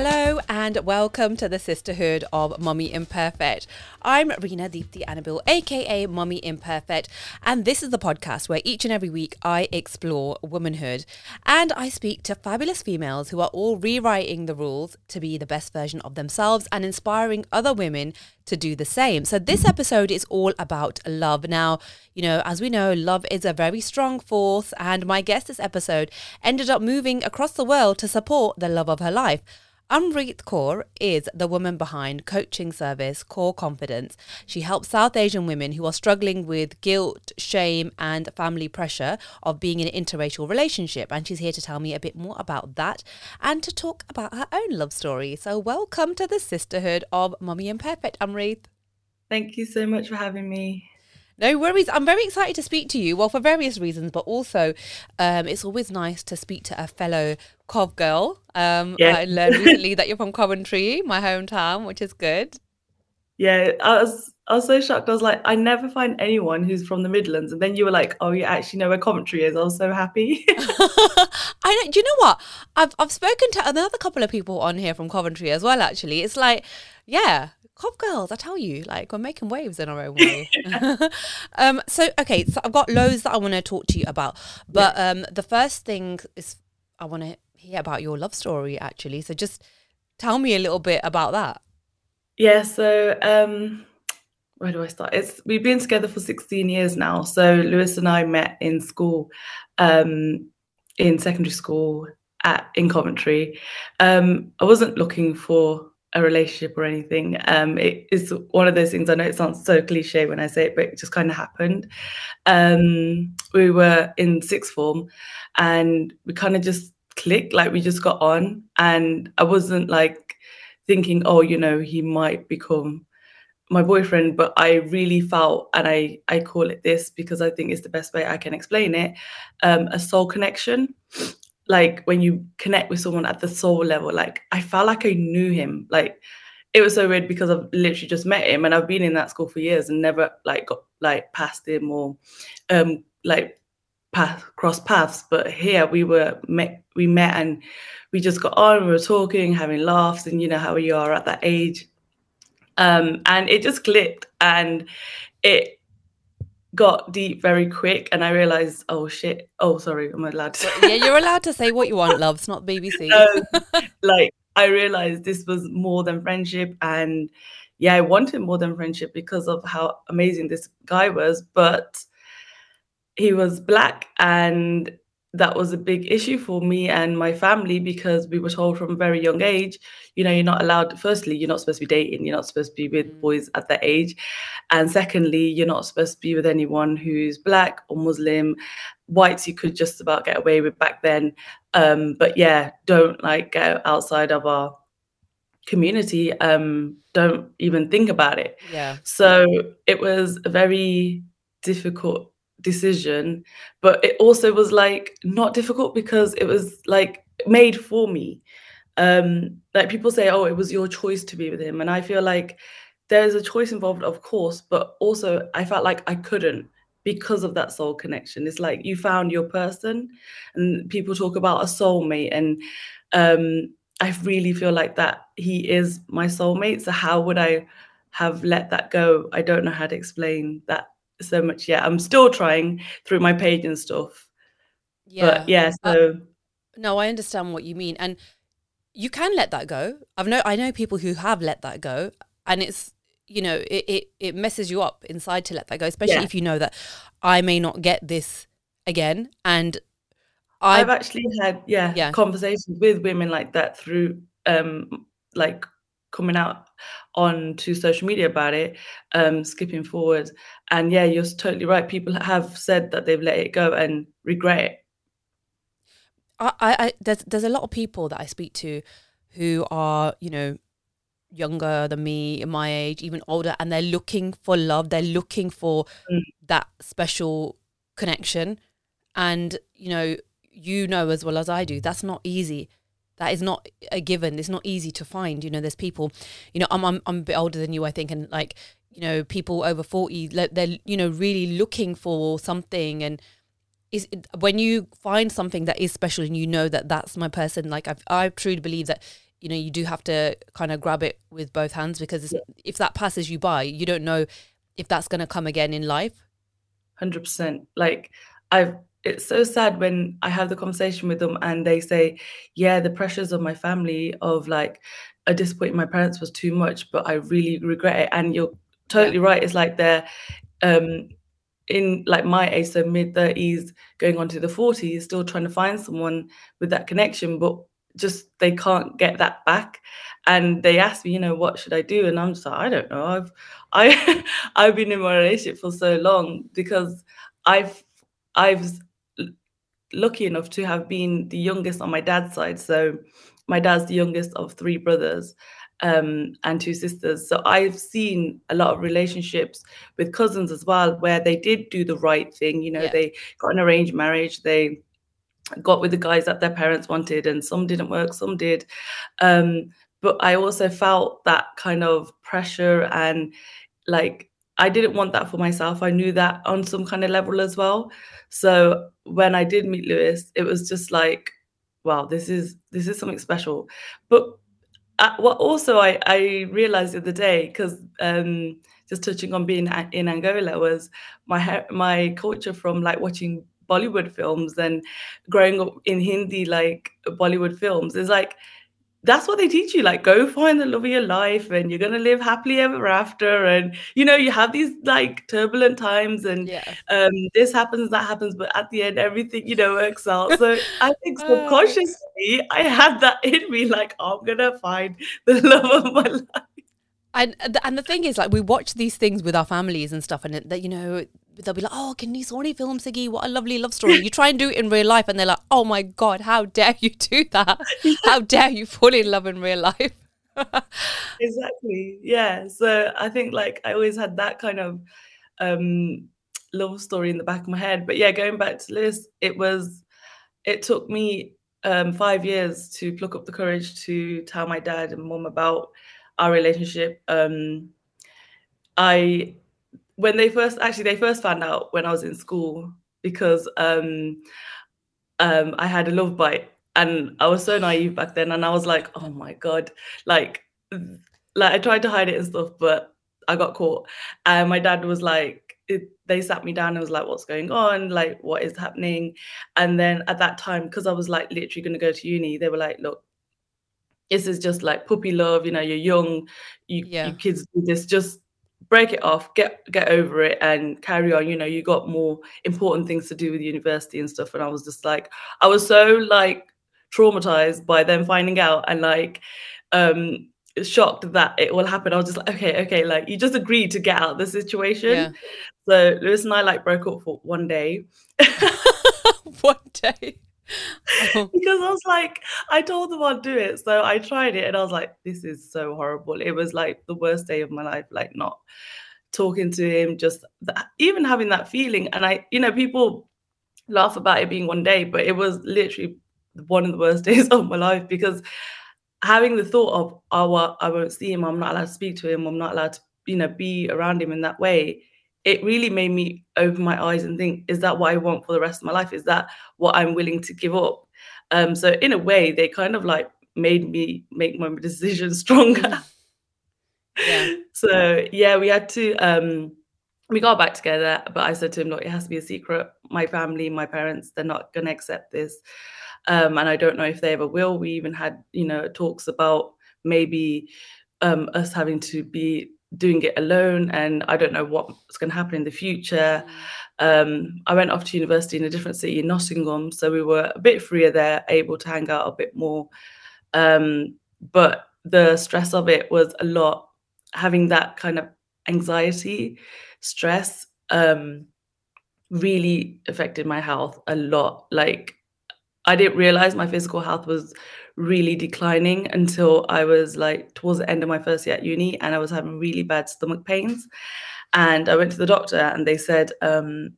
Hello and welcome to the Sisterhood of Mummy Imperfect. I'm Rena Deepthi Annabelle, aka Mummy Imperfect, and this is the podcast where each and every week I explore womanhood and I speak to fabulous females who are all rewriting the rules to be the best version of themselves and inspiring other women to do the same. So, this episode is all about love. Now, you know, as we know, love is a very strong force, and my guest this episode ended up moving across the world to support the love of her life. Amreet Kaur is the woman behind coaching service Kaur Confidence. She helps South Asian women who are struggling with guilt, shame, and family pressure of being in an interracial relationship. And she's here to tell me a bit more about that and to talk about her own love story. So, welcome to the sisterhood of Mummy Imperfect, Amreet. Thank you so much for having me. No worries. I'm very excited to speak to you. Well, for various reasons, but also um, it's always nice to speak to a fellow Cov girl. Um, yeah. I learned recently that you're from Coventry, my hometown, which is good. Yeah, I was I was so shocked. I was like, I never find anyone who's from the Midlands, and then you were like, oh, you actually know where Coventry is. I was so happy. I know. Do you know what? I've I've spoken to another couple of people on here from Coventry as well. Actually, it's like, yeah, Cov girls, I tell you, like we're making waves in our own way. um, so okay, so I've got loads that I want to talk to you about, but yeah. um, the first thing is I want to hear about your love story, actually. So just tell me a little bit about that. Yeah. So um, where do I start? It's we've been together for 16 years now. So Lewis and I met in school, um, in secondary school at in Coventry. Um, I wasn't looking for a relationship or anything. Um, it is one of those things. I know it sounds so cliche when I say it, but it just kind of happened. Um, we were in sixth form, and we kind of just clicked. Like we just got on, and I wasn't like thinking, oh, you know, he might become my boyfriend but i really felt and i i call it this because i think it's the best way i can explain it um, a soul connection. Like when you connect with someone at the soul level like i felt like i knew him. Like it was so weird because i've literally just met him and i've been in that school for years and never like got like past him or um like path cross paths. But here we were met we met and we just got on we were talking having laughs and you know how you are at that age um and it just clicked and it got deep very quick and I realized, oh shit. Oh, sorry, I'm allowed to Yeah, you're allowed to say what you want, love. It's not BBC. um, like I realized this was more than friendship and yeah, I wanted more than friendship because of how amazing this guy was, but he was black and that was a big issue for me and my family because we were told from a very young age, you know, you're not allowed, firstly, you're not supposed to be dating, you're not supposed to be with mm. boys at that age. And secondly, you're not supposed to be with anyone who's black or Muslim. Whites you could just about get away with back then. Um, but yeah, don't like go outside of our community. Um, don't even think about it. Yeah. So it was a very difficult decision but it also was like not difficult because it was like made for me. Um like people say oh it was your choice to be with him and i feel like there's a choice involved of course but also i felt like i couldn't because of that soul connection. It's like you found your person and people talk about a soulmate and um i really feel like that he is my soulmate so how would i have let that go? I don't know how to explain that so much yet. I'm still trying through my page and stuff. Yeah. But yeah, so uh, no, I understand what you mean. And you can let that go. I've know I know people who have let that go and it's you know, it it, it messes you up inside to let that go, especially yeah. if you know that I may not get this again and I, I've actually had yeah, yeah conversations with women like that through um like coming out on to social media about it, um, skipping forward. And yeah, you're totally right. People have said that they've let it go and regret it. I, I, there's there's a lot of people that I speak to who are, you know, younger than me, my age, even older, and they're looking for love. They're looking for mm. that special connection. And, you know, you know as well as I do, that's not easy that is not a given. It's not easy to find. You know, there's people, you know, I'm, I'm, I'm a bit older than you, I think, and like, you know, people over 40, they're, you know, really looking for something. And is when you find something that is special and you know that that's my person, like I've, I truly believe that you know you do have to kind of grab it with both hands because yeah. if that passes you by you don't know if that's going to come again in life 100% like i've it's so sad when i have the conversation with them and they say yeah the pressures of my family of like a disappointing my parents was too much but i really regret it. And you're totally right it's like they're um in like my age so mid 30s going on to the 40s still trying to find someone with that connection but just they can't get that back. And they ask me you know what should i do? And i'm just like i don't know i've i i've been in my relationship for so long because i've i've lucky enough to have been the youngest on my dad's side so my dad's the youngest of three brothers um, and two sisters. So I've seen a lot of relationships with cousins as well, where they did do the right thing. You know, yeah. they got an arranged marriage, they got with the guys that their parents wanted, and some didn't work, some did. Um, but I also felt that kind of pressure and like I didn't want that for myself. I knew that on some kind of level as well. So when I did meet Lewis, it was just like, wow, this is this is something special. But uh, what also I, I realized the other day, because um, just touching on being in Angola was my my culture from like watching Bollywood films and growing up in Hindi like Bollywood films is like that's what they teach you like go find the love of your life and you're going to live happily ever after and you know you have these like turbulent times and yeah. um this happens that happens but at the end everything you know works out so i think oh. subconsciously i had that in me like oh, i'm going to find the love of my life and and the thing is like we watch these things with our families and stuff and that you know they'll be like, "Oh, can you Sony film Siggy? What a lovely love story." You try and do it in real life, and they're like, "Oh my god, how dare you do that? How dare you fall in love in real life?" exactly. Yeah. So I think like I always had that kind of um love story in the back of my head. But yeah, going back to Lewis, it was it took me um five years to pluck up the courage to tell my dad and mom about our relationship. Um I when they first actually they first found out when I was in school because um um I had a love bite and I was so naive back then and I was like, oh my god, like like I tried to hide it and stuff, but I got caught. And my dad was like, it, they sat me down and was like, what's going on? Like, what is happening? And then at that time, because I was like literally gonna go to uni, they were like, look, this is just like puppy love, you know, you're young, you, yeah. you kids do this, just break it off, get get over it, and carry on. You know, you got more important things to do with university and stuff. And I was just like, I was so like traumatized by them finding out and like um shocked that it will happen. I was just like, okay, okay, like you just agreed to get out of the situation. Yeah. So Lewis and I like broke up for one day. one day. Oh. because I was like, I told them I'd do it. So I tried it and I was like, this is so horrible. It was like the worst day of my life, like not talking to him, just that, even having that feeling. And I, you know, people laugh about it being one day, but it was literally one of the worst days of my life because having the thought of, oh, well, I won't see him, I'm not allowed to speak to him, I'm not allowed to, you know, be around him in that way it really made me open my eyes and think, is that what I want for the rest of my life? Is that what I'm willing to give up? Um, so in a way, they kind of like made me make my decision stronger. Mm. Yeah. so yeah, we had to um we got back together, but I said to him, look, it has to be a secret. My family, my parents, they're not gonna accept this. Um, and I don't know if they ever will. We even had, you know, talks about maybe um, us having to be doing it alone and I don't know what's going to happen in the future. Um, I went off to university in a different city in Nottingham, so we were a bit freer there, able to hang out a bit more. Um, but the stress of it was a lot. Having that kind of anxiety, stress, um, really affected my health a lot. Like I didn't realize my physical health was really declining until I was like towards the end of my first year at uni and I was having really bad stomach pains. And I went to the doctor and they said, um,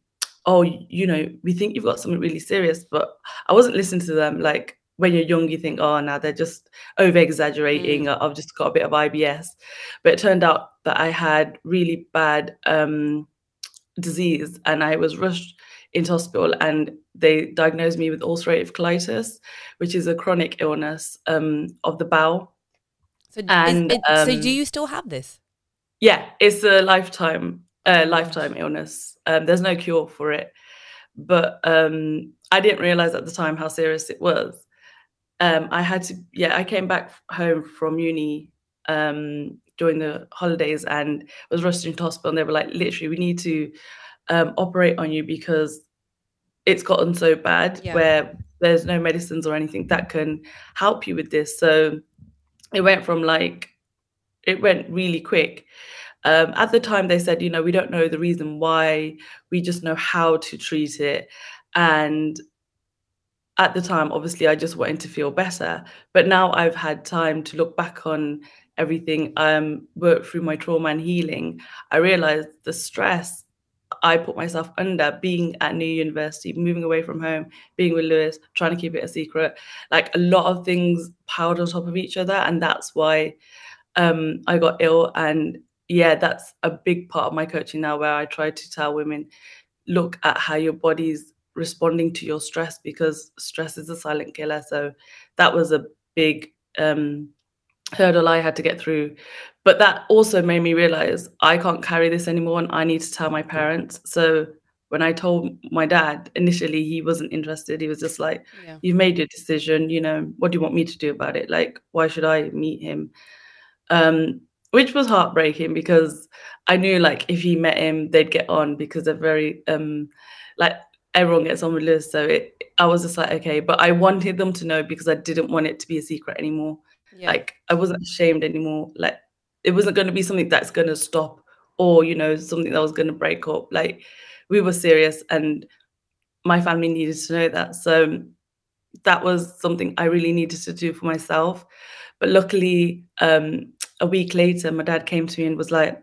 oh, you know, we think you've got something really serious. But I wasn't listening to them. Like when you're young, you think, oh, now they're just over exaggerating. Mm. I've just got a bit of IBS. But it turned out that I had really bad um, disease and I was rushed into hospital and they diagnosed me with ulcerative colitis, which is a chronic illness um, of the bowel. So, And, it- so um, do you still have this? Yeah, it's a lifetime uh, lifetime illness. Um, there's no cure for it, but um, I didn't realize at the time how serious it was. Um, I had to, yeah, I came back home from uni um, during the holidays and was rushed into hospital. And they were like, literally, we need to um, operate on you because it's gotten so bad Yeah. where there's no medicines or anything that can help you with this. So it went from like, it went really quick. Um, at the time, they said, you know, we don't know the reason why, we just know how to treat it. And at the time, obviously, I just wanted to feel better. But now I've had time to look back on everything, um, work through my trauma and healing. I realized the stress I put myself under being at New University, moving away from home, being with Lewis, trying to keep it a secret, like a lot of things piled on top of each other. And that's why um, I got ill. And yeah, that's a big part of my coaching now, where I try to tell women look at how your body's responding to your stress because stress is a silent killer. So that was a big um, hurdle I had to get through. But that also made me realize I can't carry this anymore and I need to tell my parents. So when I told my dad, initially he wasn't interested. He was just like, Yeah. you've made your decision you know what do you want me to do about it like why should i meet him um which was heartbreaking because i knew like if he met him they'd get on because they're very um like everyone gets on with Liz so it i was just like okay but i wanted them to know because i didn't want it to be a secret anymore Yeah. like i wasn't ashamed anymore like it wasn't going to be something that's going to stop or you know something that was going to break up like we were serious and my family needed to know that so that was something I really needed to do for myself. But luckily, um, a week later, my dad came to me and was like,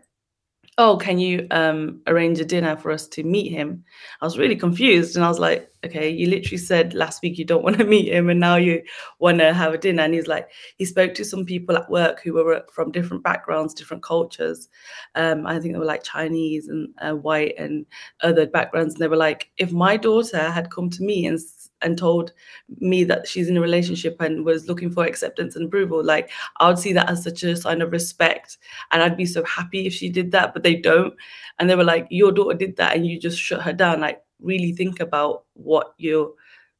"Oh, can you um, arrange a dinner for us to meet him?" I was really confused, and I was like, "Okay, you literally said last week you don't want to meet him, and now you want to have a dinner." And he's like, he spoke to some people at work who were from different backgrounds, different cultures. Um, I think they were like Chinese and uh, white and other backgrounds, and they were like, "If my daughter had come to me and and told me that she's in a relationship and was looking for acceptance and approval, like I would see that as such a sign of respect. And I'd be so happy if she did that, but they don't. And they were like, Your daughter did that and you just shut her down. Like, really think about what you're,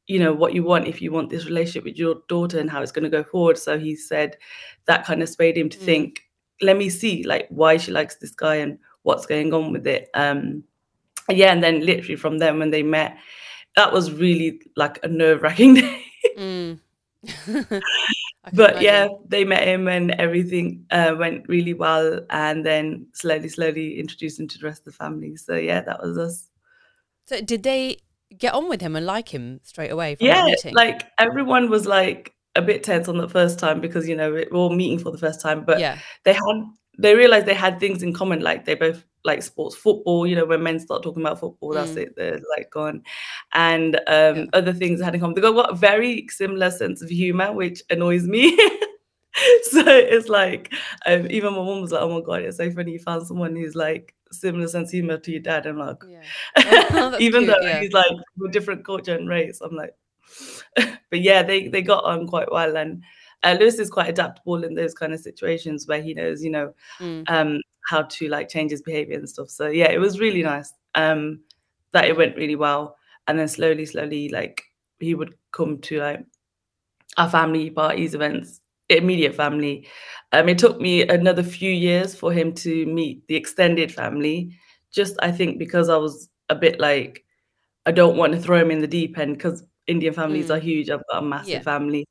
you know, what you want if you want this relationship with your daughter and how it's going to go forward. So he said that kind of swayed him to Mm. think, let me see like why she likes this guy and what's going on with it. Um yeah, and then literally from then when they met, that was really like a nerve-wracking day. Mm. But yeah, they met him and everything uh, went really well, and then slowly, slowly introduced him to the rest of the family. So yeah, that was us. So did they get on with him and like him straight away from Yeah, like everyone was like a bit tense on the first time because you know we're all meeting for the first time, but yeah. they had they realized they had things in common, like they both like sports football. You know, when men start talking about football, that's Mm. it. They're like gone, and um, Yeah. other things they had in common. They got got a very similar sense of humor, which annoys me. so it's like um, even my mom was like, "Oh my god, it's so funny you found someone who's like similar sense of humor to your dad." I'm like, Yeah. Oh, even cute, though yeah. he's like a different culture and race, I'm like, but yeah, they they got on quite well, and uh, Lewis is quite adaptable in those kind of situations where he knows, you know, Mm. um, how to like change his behavior and stuff. So yeah, it was really nice um, that it went really well, and then slowly, slowly, like he would come to like our family parties, events, immediate family. Um, it took me another few years for him to meet the extended family. Just I think because I was a bit like I don't want to throw him in the deep end because Indian families Mm. are huge. I've got a massive Yeah. family.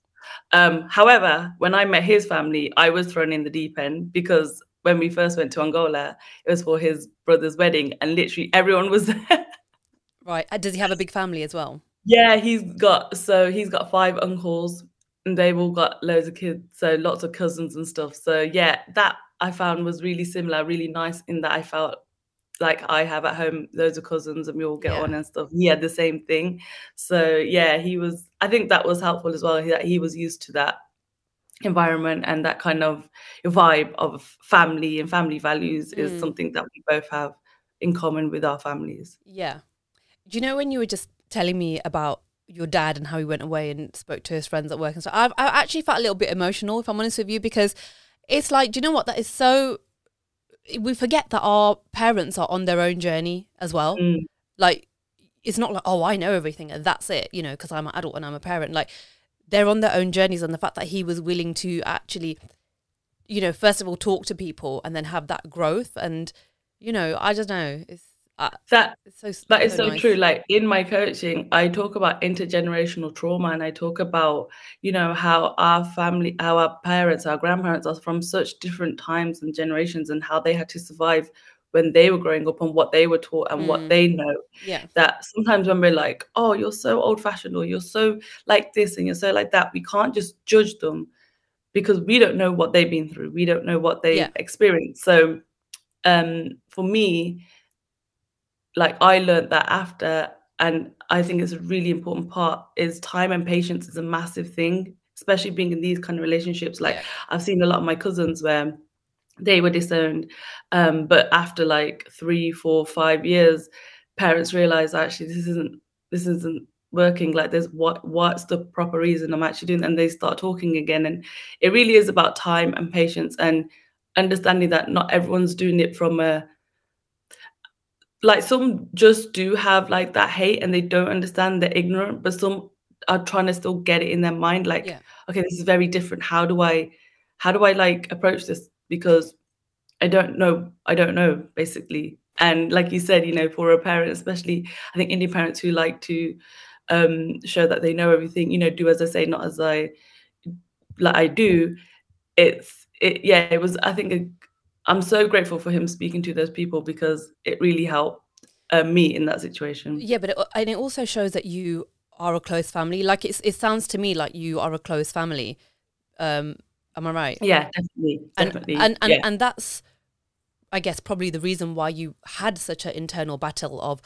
Um, however, when I met his family, I was thrown in the deep end because when we first went to Angola, it was for his brother's wedding, and literally everyone was there. Right. Does he have a big family as well? Yeah, he's got so he's got five uncles and they've all got loads of kids, so lots of cousins and stuff. So yeah, that I found was really similar, really nice in that I felt like I have at home loads of cousins and we all get Yeah. on and stuff. He had the same thing. So yeah, he was I think that was helpful as well. That he was used to that environment and that kind of vibe of family and family values is Mm. something that we both have in common with our families. Yeah. Do you know when you were just telling me about your dad and how he went away and spoke to his friends at work and stuff? I've, I actually felt a little bit emotional, if I'm honest with you, because it's like, do you know what? That is so. We forget that our parents are on their own journey as well. Mm. Like, it's not like, oh, I know everything and that's it, you know, because I'm an adult and I'm a parent. Like, they're on their own journeys, and the fact that he was willing to actually, you know, first of all, talk to people and then have that growth. And, you know, I just know. It's, uh, That so That is so so nice. true. Like in my coaching, I talk about intergenerational trauma and I talk about, you know, how our family, our parents, our grandparents are from such different times and generations and how they had to survive when they were growing up and what they were taught and Mm. what they know. Yeah. That sometimes when we're like, oh, you're so old fashioned or you're so like this and you're so like that, we can't just judge them because we don't know what they've been through. We don't know what they've Yeah. experienced. So um for me, like I learned that after, and I think it's a really important part is time and patience is a massive thing, especially being in these kind of relationships. Like Yeah. I've seen a lot of my cousins where they were disowned, um, but after like three, four, five years, parents realize actually this isn't this isn't working. Like there's what what's the proper reason I'm actually doing, and they start talking again. And it really is about time and patience and understanding that not everyone's doing it from a like some just do have like that hate and they don't understand they're ignorant but some are trying to still get it in their mind like Yeah. okay this is very different. How do i how do i like approach this? Because i don't know i don't know basically. And like you said you know for a parent especially i think indian parents who like to um show that they know everything you know do as i say not as i like i do it's it yeah it was i think a, i'm so grateful for him speaking to those people because it really helped uh, me in that situation Yeah, but it, and it also shows that you are a close family. Like it's, it sounds to me like you are a close family. Um, am I right? yeah definitely and definitely and and, yeah. and that's i guess probably the reason why you had such an internal battle of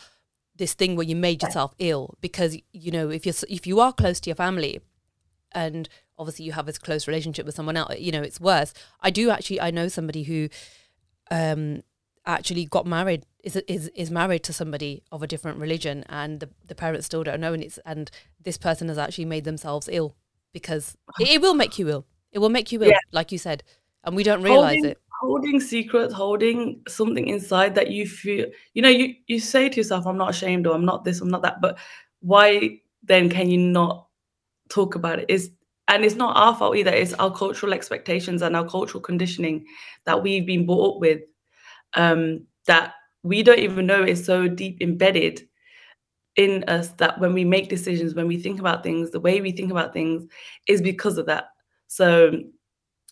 this thing where you made yourself ill because you know if you're if you are close to your family and obviously you have this close relationship with someone else you know it's worse. I do actually i know somebody who um actually got married is is is married to somebody of a different religion and the, the parents still don't know and it's and this person has actually made themselves ill because it, it will make you ill. It will make you ill Yeah. like you said and we don't realize holding, it. holding secrets holding something inside that you feel you know you you say to yourself i'm not ashamed or i'm not this i'm not that but why then can you not talk about it is and it's not our fault either it's our cultural expectations and our cultural conditioning that we've been brought up with um that we don't even know is so deep embedded in us that when we make decisions when we think about things the way we think about things is because of that so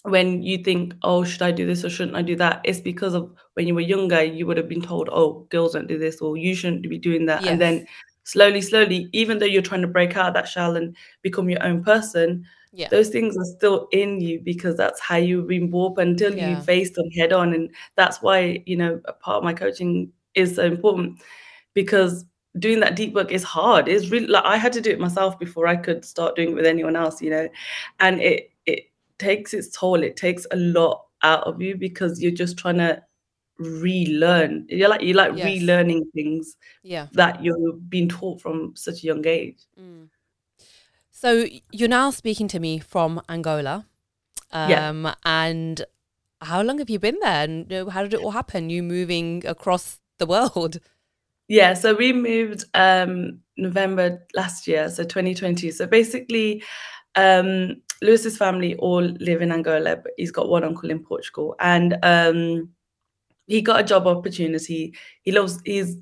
when you think, oh, should I do this or shouldn't I do that? It's because of when you were younger, you would have been told, oh, girls don't do this or you shouldn't be doing that. And then Yes. Slowly, slowly, even though you're trying to break out of that shell and become your own person, yeah those things are still in you because that's how you've been up until Yeah. you face them head on. And that's why, you know, a part of my coaching is so important because doing that deep work is hard. It's really like I had to do it myself before I could start doing it with anyone else, you know. And it it takes its toll. It takes a lot out of you because you're just trying to relearn. You're like you're like Yes. relearning things yeah that you're being taught from such a young age. Mm. so you're now speaking to me from angola Yeah. um and how long have you been there and how did it all happen you moving across the world Yeah, so we moved um November last year, so 2020. So basically, um Lewis's family all live in Angola, but he's got one uncle in Portugal. And um he got a job opportunity. He loves he's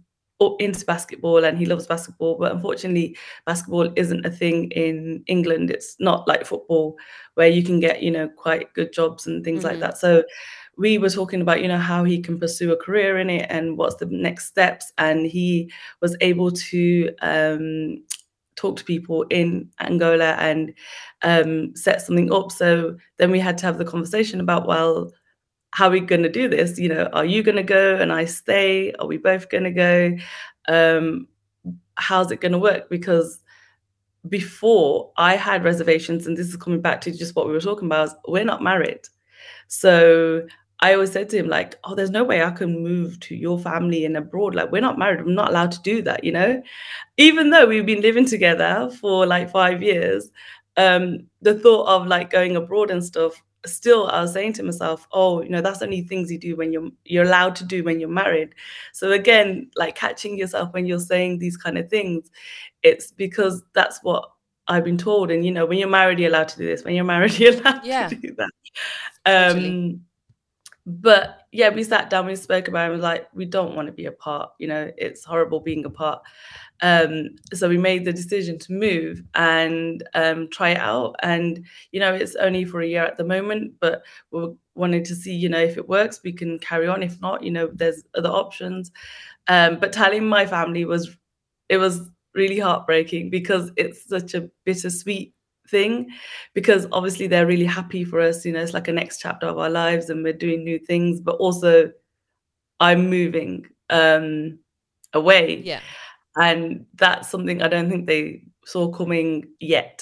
into basketball and he loves basketball, but unfortunately, basketball isn't a thing in England. It's not like football where you can get, you know, quite good jobs and things like Mhm. that. So we were talking about, you know, how he can pursue a career in it and what's the next steps. And he was able to um, talk to people in Angola and um, set something up. So then we had to have the conversation about, well, how are we going to do this? You know, are you going to go and I stay? Are we both going to go? Um, how's it going to work? Because before I had reservations, and this is coming back to just what we were talking about, we're not married. So I always said to him, like, oh, there's no way I can move to your family and abroad. Like, we're not married. I'm not allowed to do that, you know? Even though we've been living together for like five years, um, the thought of like going abroad and stuff, still I was saying to myself, oh, you know, that's only things you do when you're you're allowed to do when you're married. So again, like catching yourself when you're saying these kind of things, it's because that's what I've been told. And you know, when you're married, you're allowed to do this. When you're married, you're allowed yeah. to do that. Um, but yeah, we sat down, we spoke about it, and like, we don't want to be apart. You know, it's horrible being apart. Um, so we made the decision to move and um, try it out. And you know, it's only for a year at the moment, but we're wanting to see, you know, if it works, we can carry on. If not, you know, there's other options. Um, but telling my family was, it was really heartbreaking because it's such a bittersweet thing because obviously they're really happy for us you know it's like a next chapter of our lives and we're doing new things but also i'm moving um away. Yeah. And that's something i don't think they saw coming yet